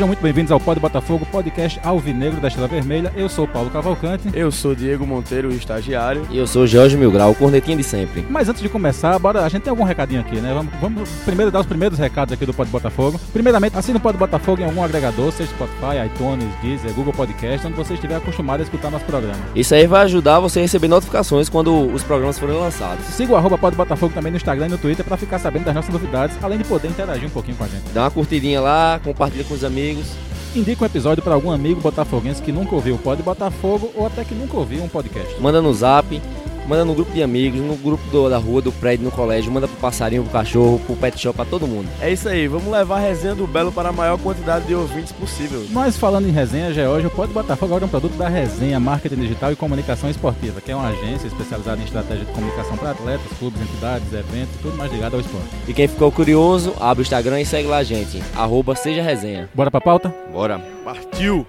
Sejam muito bem-vindos ao Pod Botafogo, podcast Alvinegro da Estrela Vermelha. Eu sou o Paulo Cavalcante. Eu sou Diego Monteiro, o estagiário. E eu sou Jorge Milgrau, o cornetinho de sempre. Mas antes de começar, bora, a gente tem algum recadinho aqui, né? Vamos, vamos primeiro dar os primeiros recados aqui do Pod Botafogo. Primeiramente, assine o Pod Botafogo em algum agregador, seja Spotify, iTunes, Deezer, Google Podcast, onde você estiver acostumado a escutar nosso programa. Isso aí vai ajudar você a receber notificações quando os programas forem lançados. Siga o arroba Pod Botafogo também no Instagram e no Twitter para ficar sabendo das nossas novidades, além de poder interagir um pouquinho com a gente. Dá uma curtidinha lá, compartilha com os amigos. Indica um episódio para algum amigo botafoguense que nunca ouviu o Pod Botafogo ou até que nunca ouviu um podcast. Manda no zap, manda no grupo de amigos, no grupo do- da rua, do prédio, no colégio, manda pro passarinho, pro cachorro, pro pet shop, pra todo mundo. É isso aí, vamos levar a resenha do Belo para a maior quantidade de ouvintes possível. Nós falando em resenha, já é hoje, o Pod Botafogo agora é um produto da Resenha Marketing Digital e Comunicação Esportiva, que é uma agência especializada em estratégia de comunicação para atletas, clubes, entidades, eventos, tudo mais ligado ao esporte. E quem ficou curioso, abre o Instagram e segue lá a gente. Arroba Seja Resenha. Bora pra pauta? Bora. Partiu!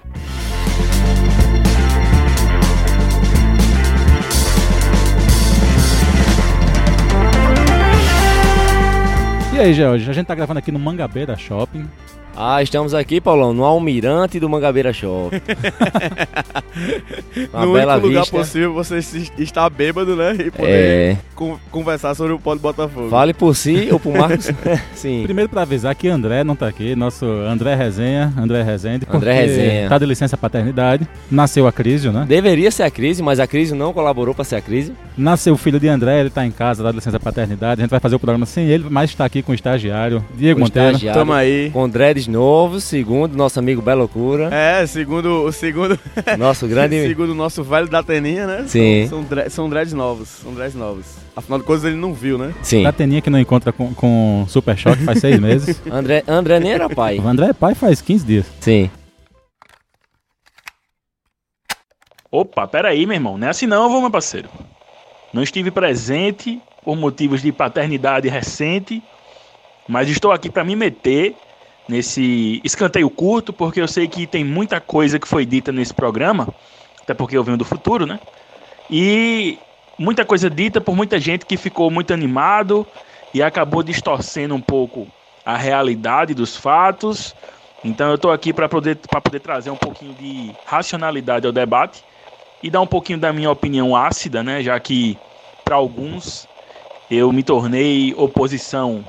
Aí, George, a gente tá gravando aqui no Mangabeira Shopping. Ah, estamos aqui, Paulão, no Almirante do Mangabeira Shop. Uma no bela único lugar vista. possível você estar bêbado, né? E poder É, con- conversar sobre o Pod Botafogo. fale por si ou por Marcos. Sim. Primeiro pra avisar que André não tá aqui, nosso André Resenha, André Rezende, André Resenha. tá de licença paternidade. Nasceu a Crísio, né? Deveria ser a crise, mas a crise não colaborou pra ser a crise. Nasceu o filho de André, ele tá em casa, tá de licença paternidade. A gente vai fazer o programa sem ele, mas está aqui com o estagiário Diego O Monteiro. estagiário. Tamo aí. Com dreads novos, segundo nosso amigo Belocura. É, segundo o segundo, Nosso grande. segundo o nosso velho da Teninha, né? Sim. São, são, dre- são dreads novos, são dreads novos. Afinal de contas ele não viu, né? Sim. A Teninha que não encontra com, com Super Choque faz seis meses. André, André nem era pai. O André é pai faz 15 dias. Sim. Opa, peraí, meu irmão. Não é assim não, vô, meu parceiro. Não estive presente por motivos de paternidade recente, mas estou aqui para me meter nesse escanteio curto, porque eu sei que tem muita coisa que foi dita nesse programa, até porque eu venho do futuro, né? E muita coisa dita por muita gente que ficou muito animado e acabou distorcendo um pouco a realidade dos fatos. Então eu estou aqui para poder, poder trazer um pouquinho de racionalidade ao debate e dar um pouquinho da minha opinião ácida, né? Já que para alguns eu me tornei oposição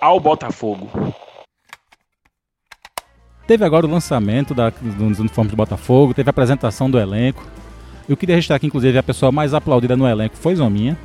ao Botafogo. Teve agora o lançamento da, dos uniformes do Botafogo, teve a apresentação do elenco. Eu queria registrar que, inclusive, a pessoa mais aplaudida no elenco foi Zominha.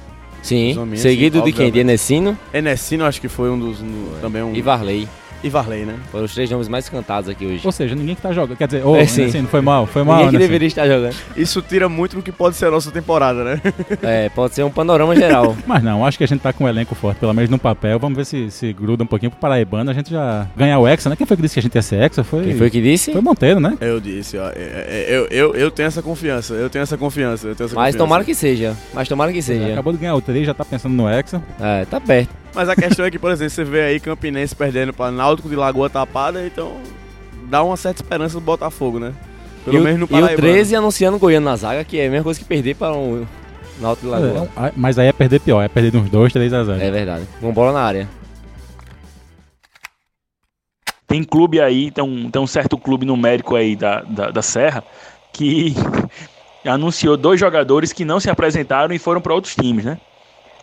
Sim. Zominha, Seguido sim, de quem? De. Enesino Enesino acho que foi um dos. no- também um. e Varley. E Varley, né? Foram os três nomes mais cantados aqui hoje. Ou seja, ninguém que tá jogando. Quer dizer, ô, É, sim. assim, foi mal, foi mal, Ninguém que né, deveria estar jogando. Isso tira muito do que pode ser a nossa temporada, né? É, pode ser um panorama geral. Mas não, acho que a gente tá com um elenco forte, pelo menos no papel. Vamos ver se, se gruda um pouquinho pro Paraibano. A gente já ganhar o Hexa, né? Quem foi que disse que a gente ia ser Hexa? Foi, Quem foi que disse? foi Monteiro, né? Eu disse, ó. é- é- Eu, eu, eu tenho essa confiança, eu tenho essa confiança, eu tenho essa Mas confiança. tomara que seja. Mas tomara que seja. Acabou de ganhar o 3, já tá pensando no Hexa. É, tá perto. Mas a questão é que, por exemplo, você vê aí Campinense perdendo pra Náutico de Lagoa Tapada, então dá uma certa esperança do Botafogo, né? Pelo e, menos no e o Paraibano. 13 anunciando Goiano na zaga, que é a mesma coisa que perder para um Náutico de Lagoa. É, mas aí é perder pior, é perder de uns 2, 3 a 0. É verdade. Com bola na área. Tem clube aí, tem um, tem um certo clube numérico aí da, da, da Serra que anunciou dois jogadores que não se apresentaram e foram para outros times, né?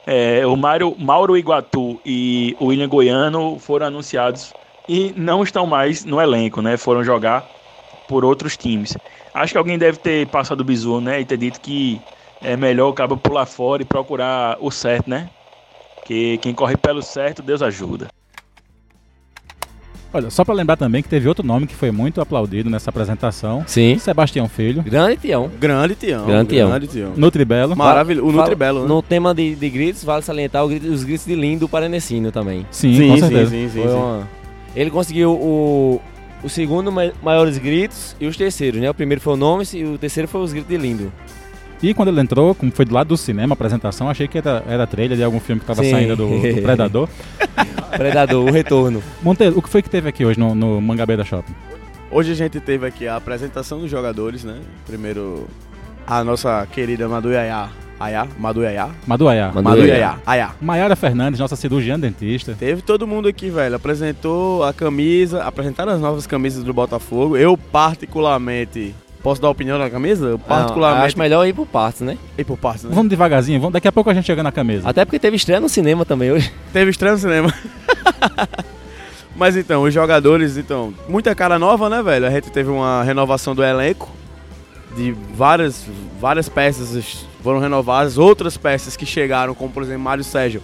É, o Mauro, Mauro Iguatu e o William Goiano foram anunciados e não estão mais no elenco, né? Foram jogar por outros times. Acho que alguém deve ter passado o bizu, né? E ter dito que é melhor o cabo pular fora e procurar o certo, né? Que quem corre pelo certo, Deus ajuda. Olha, só pra lembrar também que teve outro nome que foi muito aplaudido nessa apresentação. Sim. Sebastião Filho, Grande Tião. Grande Tião. Grande Tião. Grande Tião. Nutribelo. Maravilhoso. O Nutribelo, né? No tema de, de gritos, vale salientar os gritos de lindo para Enesino também. Sim, com certeza. sim, sim, sim. uma- Ele conseguiu o, o segundo ma- maiores gritos e os terceiros, né? O primeiro foi o nome e o terceiro foi os gritos de lindo. E quando ele entrou, como foi do lado do cinema, a apresentação, achei que era, era trailer de algum filme que tava Sim. saindo do, do Predador. Predador, o retorno. Monteiro, o que foi que teve aqui hoje no, no Mangabeira Shopping? Hoje a gente teve aqui a apresentação dos jogadores, né? Primeiro, a nossa querida Madu Yaya Ayá, Madu Ayá. Madu Ayá. Madu Madu Ayá. Ayá. Ayá. Maiara Fernandes, nossa cirurgiã dentista. Teve todo mundo aqui, velho. Apresentou a camisa, apresentaram as novas camisas do Botafogo. Eu, particularmente. Posso dar opinião na camisa? Eu, Não, particularmente. acho melhor ir por partes, né? E por partes, né? Vamos devagarzinho, vamos, daqui a pouco a gente chega na camisa. Até porque teve estreia no cinema também hoje. Teve estreia no cinema. Mas então, os jogadores, então, muita cara nova, né, velho? A gente teve uma renovação do elenco. De várias, várias peças foram renovadas. Outras peças que chegaram, como por exemplo Mário Sérgio.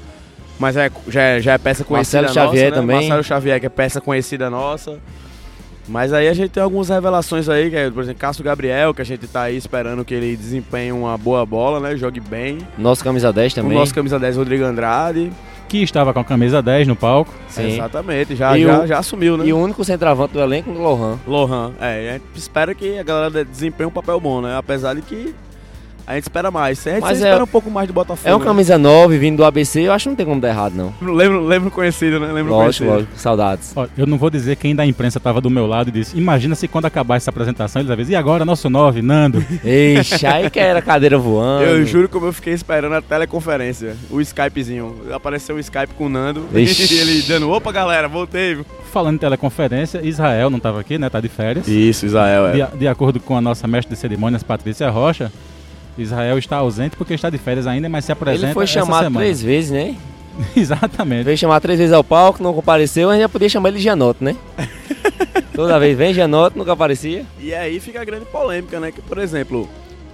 Mas é, já, é, já é peça conhecida Marcelo Xavier nossa, né? também. Marcelo Xavier, que é peça conhecida nossa. Mas aí a gente tem algumas revelações aí, que é, por exemplo, Cássio Gabriel, que a gente tá aí esperando que ele desempenhe uma boa bola, né? Jogue bem. Nosso camisa 10 também. O nosso camisa 10, Rodrigo Andrade. Que estava com a camisa 10 no palco. Sim. Exatamente, já, E já, o- já assumiu, né? E o único centroavante do elenco, o Lohan. Lohan. É, a gente espera que a galera desempenhe um papel bom, né? Apesar de que a gente espera mais. A gente Mas é- espera um pouco mais do Botafogo. É um né? camisa 9 vindo do ABC, eu acho que não tem como dar errado, não. Lembro, lembro conhecido, né? Lembro Lógico, conhecido. lógico. Saudades. Ó, eu não vou dizer quem da imprensa estava do meu lado e disse: Imagina se quando acabar essa apresentação eles avisam. E agora, nosso 9, Nando? Ixi, aí que era cadeira voando. Eu juro como eu fiquei esperando a teleconferência. O Skypezinho. Apareceu o Skype com o Nando. Ixi. E ele dando, opa galera, voltei. Falando em teleconferência, Israel não estava aqui, né? Tá de férias. Isso, Israel, é. De, de acordo com a nossa mestre de cerimônias, Patrícia Rocha, Israel está ausente porque está de férias ainda, mas se apresenta Ele foi chamado semana. três vezes, né? Exatamente. Veio chamar três vezes ao palco, não compareceu, a gente já podia chamar ele de Janoto, né? Toda vez vem Janoto, nunca aparecia. E aí fica a grande polêmica, né? Que, por exemplo,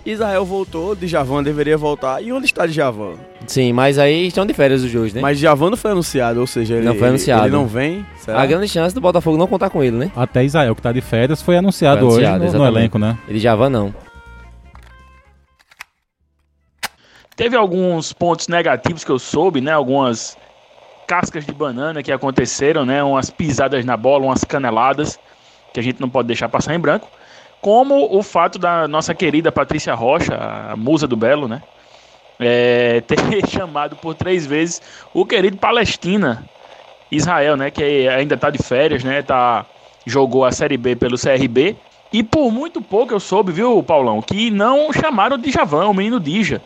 Israel voltou, Djavan deveria voltar. E onde está Djavan? Sim, mas aí estão de férias os dois, né? Mas Djavan não foi anunciado, ou seja, ele Não foi anunciado. Ele não vem? Será? A grande chance do Botafogo não contar com ele, né? Até Israel, que está de férias, foi anunciado, Foi anunciado, hoje no- no, elenco, né? Ele já vai não. Teve alguns pontos negativos que eu soube, né? Algumas cascas de banana que aconteceram, né? Umas pisadas na bola, umas caneladas que a gente não pode deixar passar em branco. Como o fato da nossa querida Patrícia Rocha, a musa do Belo, né? é, ter chamado por três vezes o querido Palestina Israel, né? Que ainda tá de férias, né? Tá, jogou a Série B pelo CRB. E por muito pouco eu soube, viu, Paulão, que não chamaram de Javan, o menino Dija,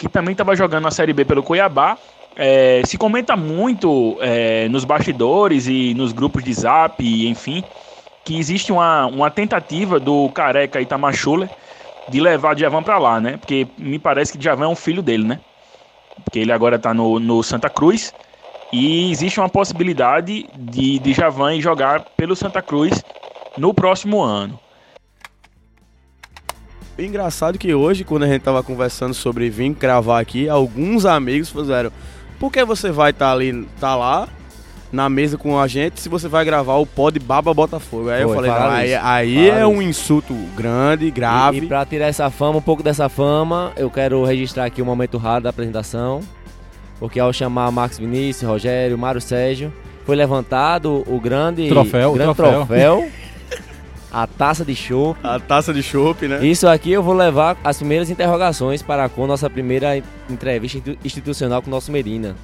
que também estava jogando a Série B pelo Cuiabá. É, se comenta muito é, nos bastidores e nos grupos de zap, enfim, que existe uma, uma tentativa do careca Itamar de levar Djavan para lá, né? Porque me parece que Djavan é um filho dele, né? Porque ele agora tá no, no Santa Cruz. E existe uma possibilidade de, de Javan jogar pelo Santa Cruz no próximo ano. Engraçado que hoje, quando a gente tava conversando sobre vir gravar aqui, alguns amigos fizeram. Por que você vai estar ali, tá lá, na mesa com a gente, se você vai gravar o pod Baba Botafogo? Aí eu Foi, falei, falaram não, aí, isso. aí é Falaram um insulto grande, grave. E, e pra tirar essa fama, um pouco dessa fama, eu quero registrar aqui um momento raro da apresentação. Porque ao chamar Marcos Vinícius, Rogério, Mário Sérgio, foi levantado o grande Troféu, grande troféu. troféu, a taça de show. A taça de chopp, né? Isso aqui eu vou levar as primeiras interrogações para com nossa primeira entrevista institu- institucional com o nosso Medina.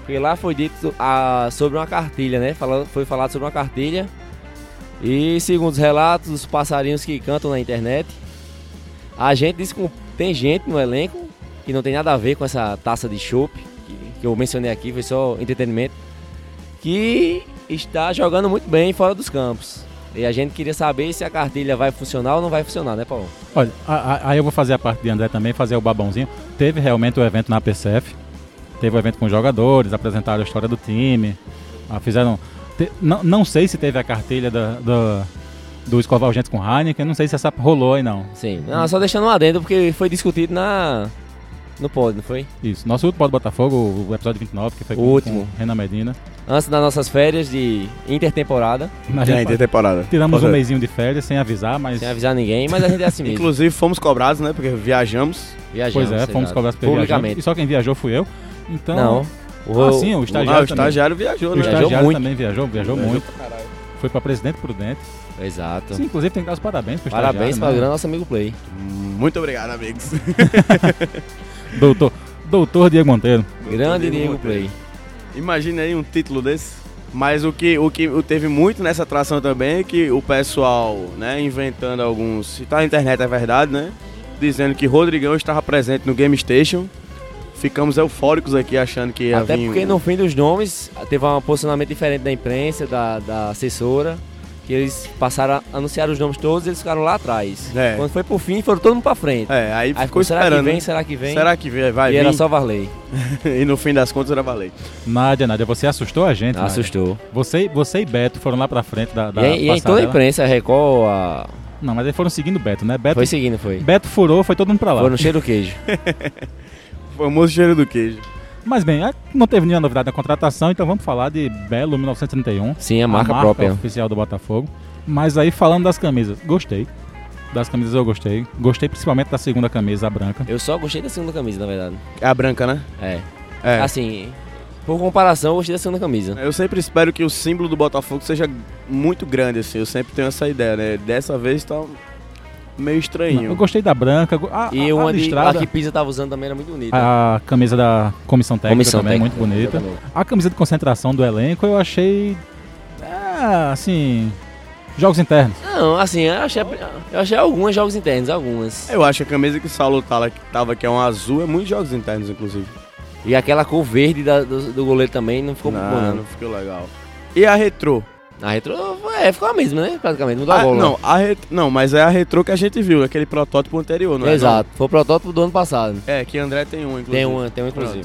Porque lá foi dito ah, sobre uma cartilha, né? Foi falado sobre uma cartilha. E segundo os relatos dos passarinhos que cantam na internet, a gente disse que tem gente no elenco que não tem nada a ver com essa taça de chopp que, que eu mencionei aqui, foi só entretenimento, que está jogando muito bem fora dos campos. E a gente queria saber se a cartilha vai funcionar ou não vai funcionar, né, Paulo? Olha, aí eu vou fazer a parte de André também, fazer o babãozinho. Teve realmente o evento na PCF, teve o evento com os jogadores, apresentaram a história do time, ah, fizeram... te- não, não sei se teve a cartilha da, da- do escovar gente com Heineken, não sei se essa rolou aí não. Sim. Não, só deixando um adendo, porque foi discutido na. No pod, não foi? Isso, nosso último Pode Botafogo, o episódio 29, que foi O com, último. com Renan Medina. Antes das nossas férias de intertemporada, A Já gente temporada. tiramos um Pode- mêsinho de férias sem avisar, mas... sem avisar ninguém, mas a gente é assim mesmo. Inclusive fomos cobrados, né? Porque viajamos. Viajamos. Pois é, fomos cobrados. Publicamente. E só quem viajou fui eu. Então, Não. O, Ah, sim, o Ah, estagiário, o estagiário viajou, também. O né? Viajou estagiário muito. também viajou, viajou Viajou muito. Foi pra Presidente Prudente. Exato. Sim, inclusive tem que dar os parabéns pro Parabéns para o grande nosso amigo Play. Muito obrigado, amigos. Doutor, doutor Diego Monteiro. Grande Diego Diego. Play. Imagina aí um título desse. Mas o que, o que teve muito nessa atração também é que o pessoal, né, inventando alguns. Se tá na internet é verdade, né? dizendo que Rodrigão estava presente no Game Station. Ficamos eufóricos aqui achando que ia Até vir porque um- no fim dos nomes teve um posicionamento diferente da imprensa, da, da assessora, que eles passaram a anunciar os nomes todos e eles ficaram lá atrás. É. Quando foi pro fim, foram todo mundo pra frente. É, aí, Aí ficou ficou, será esperando. que vem, né? será que vem? Será que vai, vai e vir? era só Varley. e no fim das contas era valer. Nádia, Nádia, você assustou a gente, Nádia. Assustou. Você, você e Beto foram lá pra frente da, da e, e aí toda a imprensa, a Record, a... Não, mas eles foram seguindo o Beto, né? Beto, foi seguindo, foi. Beto furou, foi todo mundo pra lá. Foi no cheiro do queijo. O famoso cheiro do queijo. Mas bem, não teve nenhuma novidade na contratação, então vamos falar de Belo 1931. Sim, a marca própria. oficial do Botafogo. Mas aí falando das camisas, gostei. Das camisas eu gostei. Gostei principalmente da segunda camisa, a branca. Eu só gostei da segunda camisa, na verdade. É a branca, né? É. É. Assim, por comparação, eu gostei da segunda camisa. Eu sempre espero que o símbolo do Botafogo seja muito grande, assim. Eu sempre tenho essa ideia, né? Dessa vez tá meio Não, estranho. eu gostei da branca. A, E a, uma a de, a listrada, que Pisa tava usando também era muito bonita. a camisa da comissão técnica Comissão também, técnica, muito bonita. A camisa de concentração do elenco eu achei. É, assim. Jogos internos. Não, assim, eu achei, eu achei algumas jogos internos, algumas. Eu acho que a camisa que o Saulo tava, tava que é um azul, é muitos jogos internos, inclusive. E aquela cor verde da- do, do goleiro também não ficou muito boa, não, não. não ficou legal. E a retrô? A retro, é, ficou a mesma, né? Praticamente, mudou a Ah, bola. não, a ret... não, mas é a retrô que a gente viu, aquele protótipo anterior, não é? Exato, foi o protótipo do ano passado. não? É, que André tem um, inclusive. Tem uma, tem uma inclusive.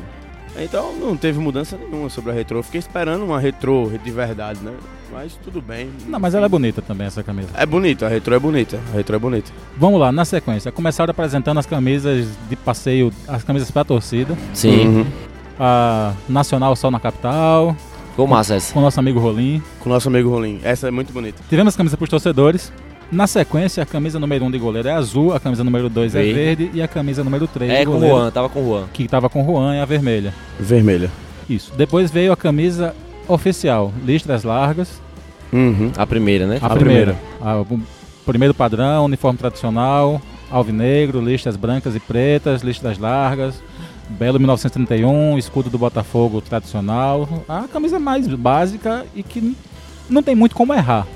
Então não teve mudança nenhuma sobre a retrô. Eu fiquei esperando uma retrô de verdade, né? Mas tudo bem. Não, mas ela é bonita também, essa camisa. É bonita, a retrô é bonita. A retrô é bonita. Vamos lá, na sequência. Começaram apresentando as camisas de passeio, as camisas pra torcida. Sim, Uhum. A Nacional Sol na Capital, massa essa. com o nosso amigo Rolim. Com o nosso amigo Rolim. Essa é muito bonita. Tivemos camisas pros torcedores. Na sequência, a camisa número 1 um de goleiro é azul, a camisa número 2 é Verde. e a camisa número 3 É com o goleiro, Juan, tava com o Juan. que tava com o Juan, é a vermelha. Vermelha. Isso. Depois veio a camisa oficial, listras largas, Uhum. A primeira, né? a, A primeira. A- o primeiro padrão, uniforme tradicional, alvinegro, listas brancas e pretas, listas largas, Belo 1931, escudo do Botafogo tradicional. A camisa mais básica e que não tem muito como errar.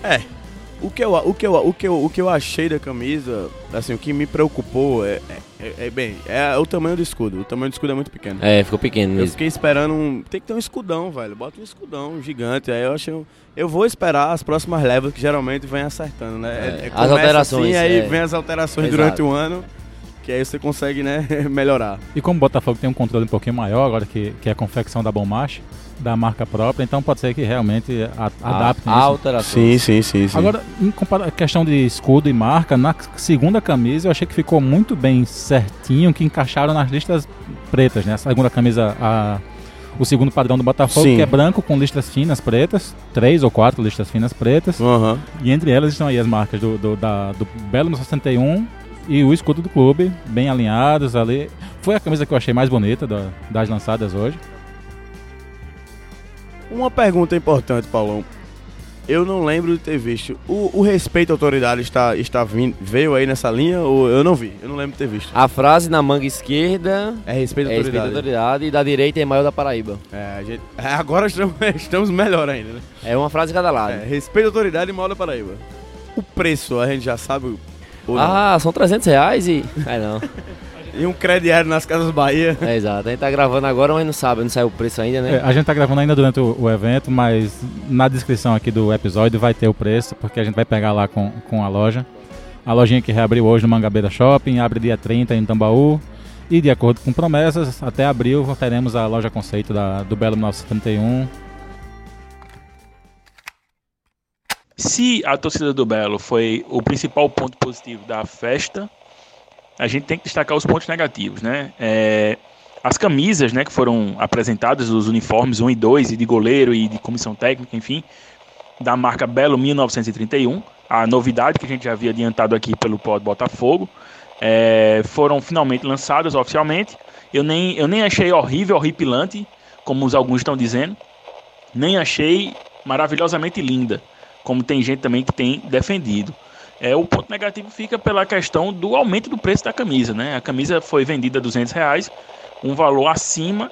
O que, eu, o, que eu, o, que eu, o que eu achei da camisa, assim, o que me preocupou é, é, é- é, bem, é o tamanho do escudo. O tamanho do escudo é muito pequeno. É, ficou pequeno Eu mesmo. fiquei esperando um. Tem que ter um escudão, velho. Bota um escudão gigante. Aí eu achei. um- Eu vou esperar as próximas levas que geralmente vem acertando, né? É, as começa alterações, Assim, aí é. vem as alterações Exato. durante o ano. Que aí você consegue, né, melhorar. E como o Botafogo tem um controle um pouquinho maior agora que, que é a confecção da Bombacha, da marca própria, então pode ser que realmente a, adaptem a, isso. alterações. sim, sim, Agora, em questão de escudo e marca, na segunda camisa eu achei que ficou muito bem certinho, que encaixaram nas listas pretas, né? A segunda camisa, a- o segundo padrão do Botafogo, Sim. que é branco com listras finas pretas, três ou quatro listras finas pretas, Aham. e entre elas estão aí as marcas do, do, da- do Belo no 61 e o escudo do clube, bem alinhados ali. Foi a camisa que eu achei mais bonita da- das lançadas hoje. Uma pergunta importante, Paulão. Eu não lembro de ter visto. O, o respeito à autoridade está, está vindo, veio aí nessa linha ou eu não vi? Eu não lembro de ter visto. A frase na manga esquerda É respeito à é respeito à autoridade. autoridade e da direita é maior da Paraíba. É, a gente, é, agora estamos, estamos melhor ainda, né? É uma frase de cada lado. É, respeito à autoridade e mal da Paraíba. O preço, a gente já sabe. Ou não? Ah, são 300 reais e. É não. E um crediário nas Casas Bahia. É exato. A gente tá gravando agora, mas não sabe, não saiu o preço ainda, É, né? a gente tá gravando ainda durante o, o evento, mas na descrição aqui do episódio vai ter o preço, porque a gente vai pegar lá com, com a loja. A lojinha que reabriu hoje no Mangabeira Shopping, abre dia 30 em Tambaú. E de acordo com promessas, até abril teremos a loja conceito da, do Belo 971. Se a torcida do Belo foi o principal ponto positivo da festa, a gente tem que destacar os pontos negativos, né? É, as camisas, né, que foram apresentadas, os uniformes 1 e 2, e de goleiro e de comissão técnica, enfim, da marca Belo 1931, a novidade que a gente já havia adiantado aqui pelo Pod Botafogo, é, foram finalmente lançadas oficialmente. Eu nem, eu nem achei horrível, horripilante, como alguns estão dizendo, nem achei maravilhosamente linda como tem gente também que tem defendido. É, o ponto negativo fica pela questão do aumento do preço da camisa. Né? A camisa foi vendida a 200 reais, um valor acima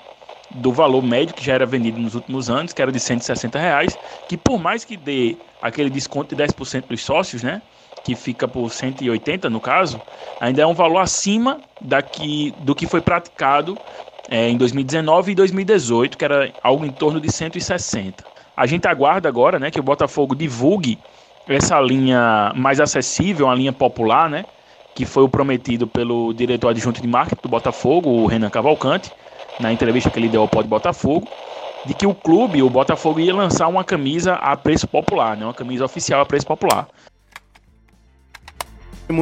do valor médio que já era vendido nos últimos anos, que era de 160 reais, que por mais que dê aquele desconto de 10% dos sócios, né? Que fica por 180 no caso, ainda é um valor acima daqui, do que foi praticado é, em 2019 e 2018, que era algo em torno de 160. A gente aguarda agora né, que o Botafogo divulgue essa linha mais acessível, uma linha popular, né? Que foi o prometido pelo diretor adjunto de marketing do Botafogo, o Renan Cavalcante, na entrevista que ele deu ao Pod Botafogo, de que o clube, o Botafogo, ia lançar uma camisa a preço popular, né? Uma camisa oficial a preço popular.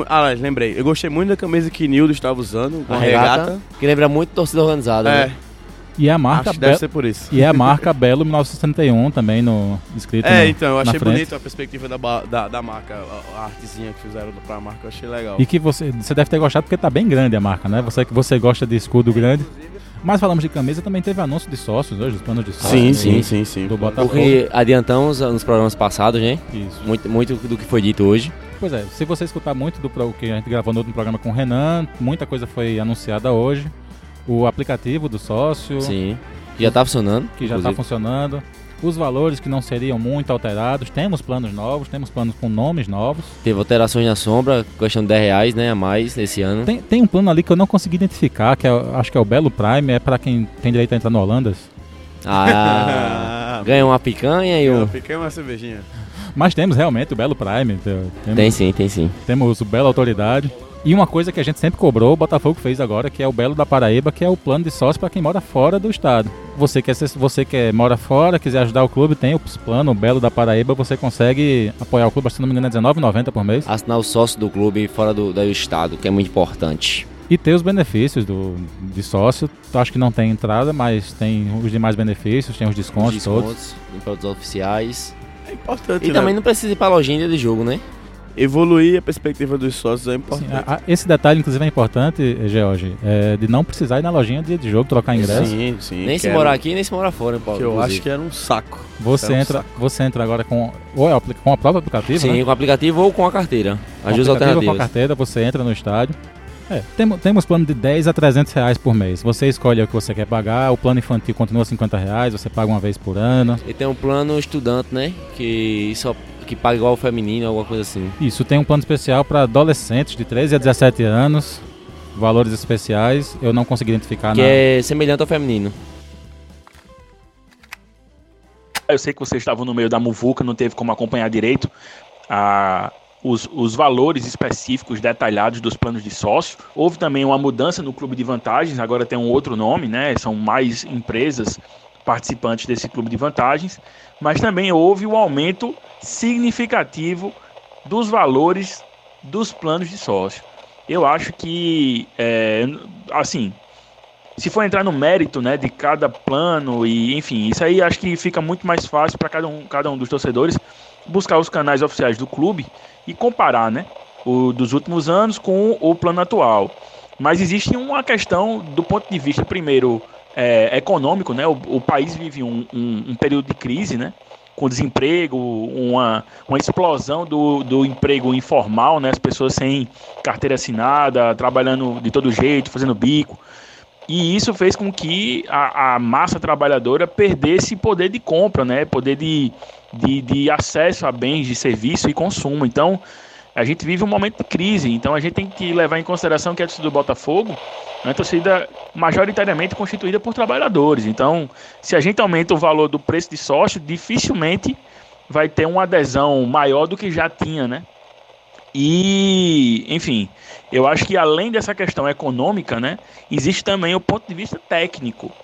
Ah, lembrei. Eu gostei muito da camisa que Nildo estava usando, com a, a regata, regata, Que lembra muito torcida organizada, é. né? E é a marca Acho deve ser por isso. E é a marca Belo 1961 também no escrito. É, no, então, eu achei bonito a perspectiva da, da, da marca, a, artezinha que fizeram pra marca, eu achei legal. E que você, você deve ter gostado porque tá bem grande a marca, né? Você que você gosta de escudo grande. Mas falamos de camisa, também teve anúncio de sócios hoje, os planos de sócios. Sim, sim, sim, sim. Do Botafogo. Porque adiantamos nos programas passados, né? Isso. Muito, muito do que foi dito hoje. Pois é, se você escutar muito do que a gente gravou no outro programa com o Renan, muita coisa foi anunciada hoje. O aplicativo do sócio. Sim. Que já está funcionando. Que já está funcionando. Os valores que não seriam muito alterados. Temos planos novos, temos planos com nomes novos. Teve alterações na sombra, custando 10 reais né, a mais esse ano. Tem, tem um plano ali que eu não consegui identificar, que é, acho que é o Belo Prime, é para quem tem direito a entrar no Holandas. Ah, ganha uma picanha e um... Uma picanha e uma cervejinha. Mas temos realmente o Belo Prime. Temos, tem sim, tem sim. Temos o Belo Autoridade. E uma coisa que a gente sempre cobrou, o Botafogo fez agora, que é o Belo da Paraíba, que é o plano de sócio para quem mora fora do estado. Você que, você que mora fora, quiser ajudar o clube, tem o plano o Belo da Paraíba, você consegue apoiar o clube, se não me engano, é R$19,90 por mês. Assinar o sócio do clube fora do, do estado, que é muito importante. E ter os benefícios do, de sócio, acho que não tem entrada, mas tem os demais benefícios, tem os descontos, os descontos todos. produtos oficiais. É importante, E né? também não precisa ir para a lojinha de jogo, né? Evoluir a perspectiva dos sócios é importante. Sim, a, a, esse detalhe, inclusive, é importante, George, é, de não precisar ir na lojinha de, de jogo trocar ingresso. Sim, sim. Nem se morar aqui, nem se morar fora, Paulo. Que eu inclusive. acho que era um saco. Você, entra, um saco. você entra agora com, ou é com a própria aplicativo, Sim, né? com o aplicativo ou com a carteira. As duas alternativas. com a carteira, você entra no estádio. É, temos, temos plano de 10 a 300 reais por mês. Você escolhe o que você quer pagar. O plano infantil continua 50 reais, você paga uma vez por ano. E tem um plano estudante, né? Que só que paga igual o feminino, alguma coisa assim. Isso, tem um plano especial para adolescentes de 13 a 17 anos, valores especiais, eu não consegui identificar Que é semelhante ao feminino. Eu sei que vocês estavam no meio da muvuca, não teve como acompanhar direito a, os, os valores específicos detalhados dos planos de sócio. Houve também uma mudança no clube de vantagens, agora tem um outro nome, né? São mais empresas participantes desse clube de vantagens, mas também houve um aumento significativo dos valores dos planos de sócio. Eu acho que, é, assim, se for entrar no mérito né, de cada plano e enfim, isso aí acho que fica muito mais fácil para cada um, cada um dos torcedores buscar os canais oficiais do clube e comparar, né, o dos últimos anos com o plano atual. Mas existe uma questão do ponto de vista primeiro é, econômico, né? O, o país vive um, um, um período de crise, né? com desemprego, uma, uma explosão do, do emprego informal, né? As pessoas sem carteira assinada, trabalhando de todo jeito, fazendo bico. E isso fez com que a, a massa trabalhadora perdesse poder de compra, né? Poder de, de, de acesso a bens de serviço e consumo. Então, a gente vive um momento de crise, então a gente tem que levar em consideração que a torcida do Botafogo é uma torcida majoritariamente constituída por trabalhadores. Então, se a gente aumenta o valor do preço de sócio, dificilmente vai ter uma adesão maior do que já tinha, né? E, enfim, eu acho que além dessa questão econômica, né, existe também o ponto de vista técnico.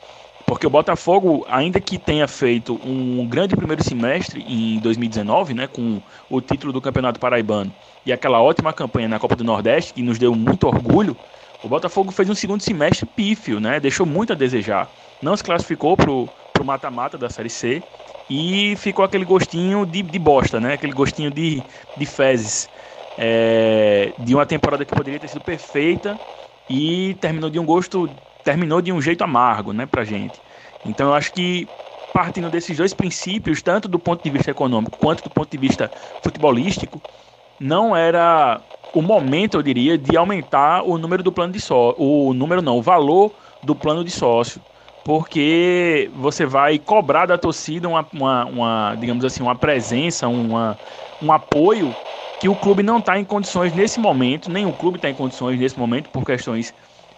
Porque o Botafogo, ainda que tenha feito um grande primeiro semestre em 2019, né, com o título do Campeonato Paraibano e aquela ótima campanha na Copa do Nordeste, que nos deu muito orgulho, o Botafogo fez um segundo semestre pífio, né, deixou muito a desejar. Não se classificou para o mata-mata da Série C e ficou aquele gostinho de, de bosta, né, aquele gostinho de, de fezes. É, de uma temporada que poderia ter sido perfeita e terminou de um gosto terminou de um jeito amargo, né, pra gente. Então eu acho que partindo desses dois princípios, tanto do ponto de vista econômico quanto do ponto de vista futebolístico, não era o momento, eu diria, de aumentar o número do plano de sócio, o número não, o valor do plano de sócio, porque você vai cobrar da torcida uma, uma, uma digamos assim, uma presença, uma, um apoio que o clube não está em condições nesse momento, nem o clube está em condições nesse momento por questões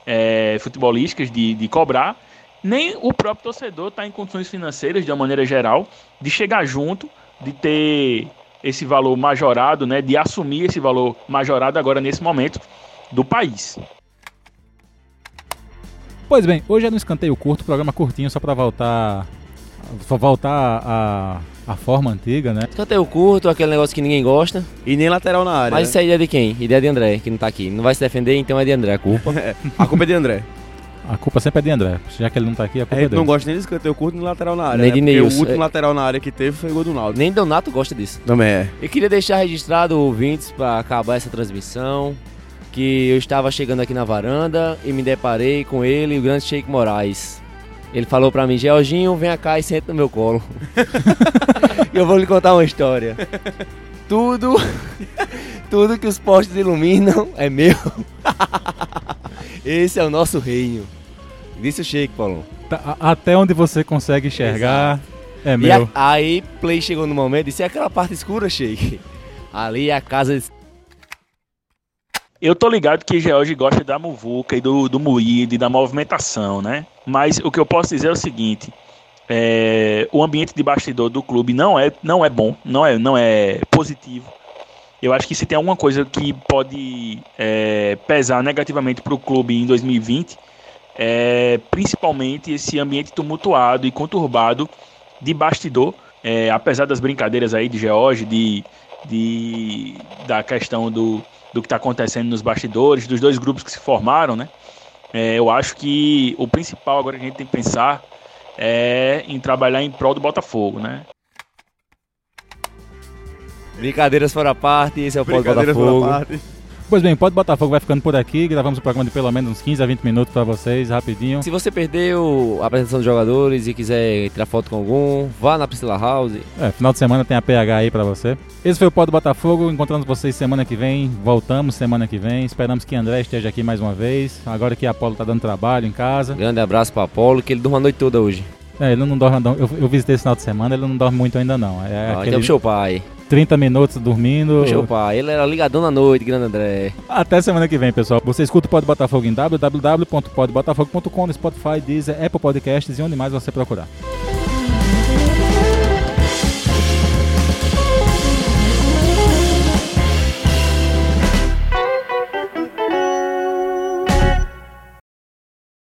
é, futebolísticas de, de cobrar, nem o próprio torcedor está em condições financeiras, de uma maneira geral, de chegar junto, de ter esse valor majorado, né, de assumir esse valor majorado agora nesse momento do país. Pois bem, hoje é no escanteio curto, programa curtinho só para voltar só voltar a, a forma antiga, né? Escanteio curto, aquele negócio que ninguém gosta. E nem lateral na área. Mas né? isso é ideia de quem? Ideia de André, que não tá aqui. Não vai se defender, então é de André a culpa. a culpa é de André. A culpa sempre é de André. Já que ele não tá aqui, a culpa é gente dele. não gosta nem de escanteio curto nem lateral na área. Nem né? de Neilson. o último É. lateral na área que teve foi o gol do Naldo. Nem Donato gosta disso. Também é. Eu queria deixar registrado, ouvintes, para acabar essa transmissão, que eu estava chegando aqui na varanda e me deparei com ele, o grande Sheik Moraes. Ele falou pra mim, Georginho, vem cá e senta no meu colo. E eu vou lhe contar uma história. Tudo, tudo que os postes iluminam é meu. Esse é o nosso reino. Disse o Sheik, Paulo. Tá, até onde você consegue enxergar é E meu. a- aí Play chegou no momento e disse, é aquela parte escura, Sheik. Ali é a casa de Eu tô ligado que George gosta da muvuca e do, do moído e da movimentação, né? Mas o que eu posso dizer é o seguinte: é, o ambiente de bastidor do clube não é, não é bom, não é, não é positivo. Eu acho que se tem alguma coisa que pode é, pesar negativamente para o clube em 2020, é principalmente esse ambiente tumultuado e conturbado de bastidor. É, apesar das brincadeiras aí de George, de, de, da questão do, do que está acontecendo nos bastidores, dos dois grupos que se formaram, né? É, eu acho que o principal agora que a gente tem que pensar é em trabalhar em prol do Botafogo, né? Brincadeiras fora a parte, esse é o Brincadeira Botafogo. Pois bem, Pode Botafogo vai ficando por aqui. Gravamos o programa de pelo menos uns 15 a 20 minutos pra vocês, rapidinho. Se você perdeu a apresentação dos jogadores e quiser tirar foto com algum, vá na Priscila House. É, final de semana tem a PH aí pra você. Esse foi o Pode Botafogo. Encontramos vocês semana que vem. Voltamos semana que vem. Esperamos que André esteja aqui mais uma vez. Agora que a Apolo tá dando trabalho em casa. Grande abraço para Apolo, que ele dorme a noite toda hoje. É, ele não dorme. não. Eu, eu visitei esse final de semana, ele não dorme muito ainda não. É Ah, aquele então puxou o pai. 30 minutos dormindo. Puxou o pai. Ele era ligadão na noite, grande André. Até semana que vem, pessoal. Você escuta o Pode Botafogo em www.podbotafogo.com, no Spotify, Deezer, Apple Podcasts e onde mais você procurar.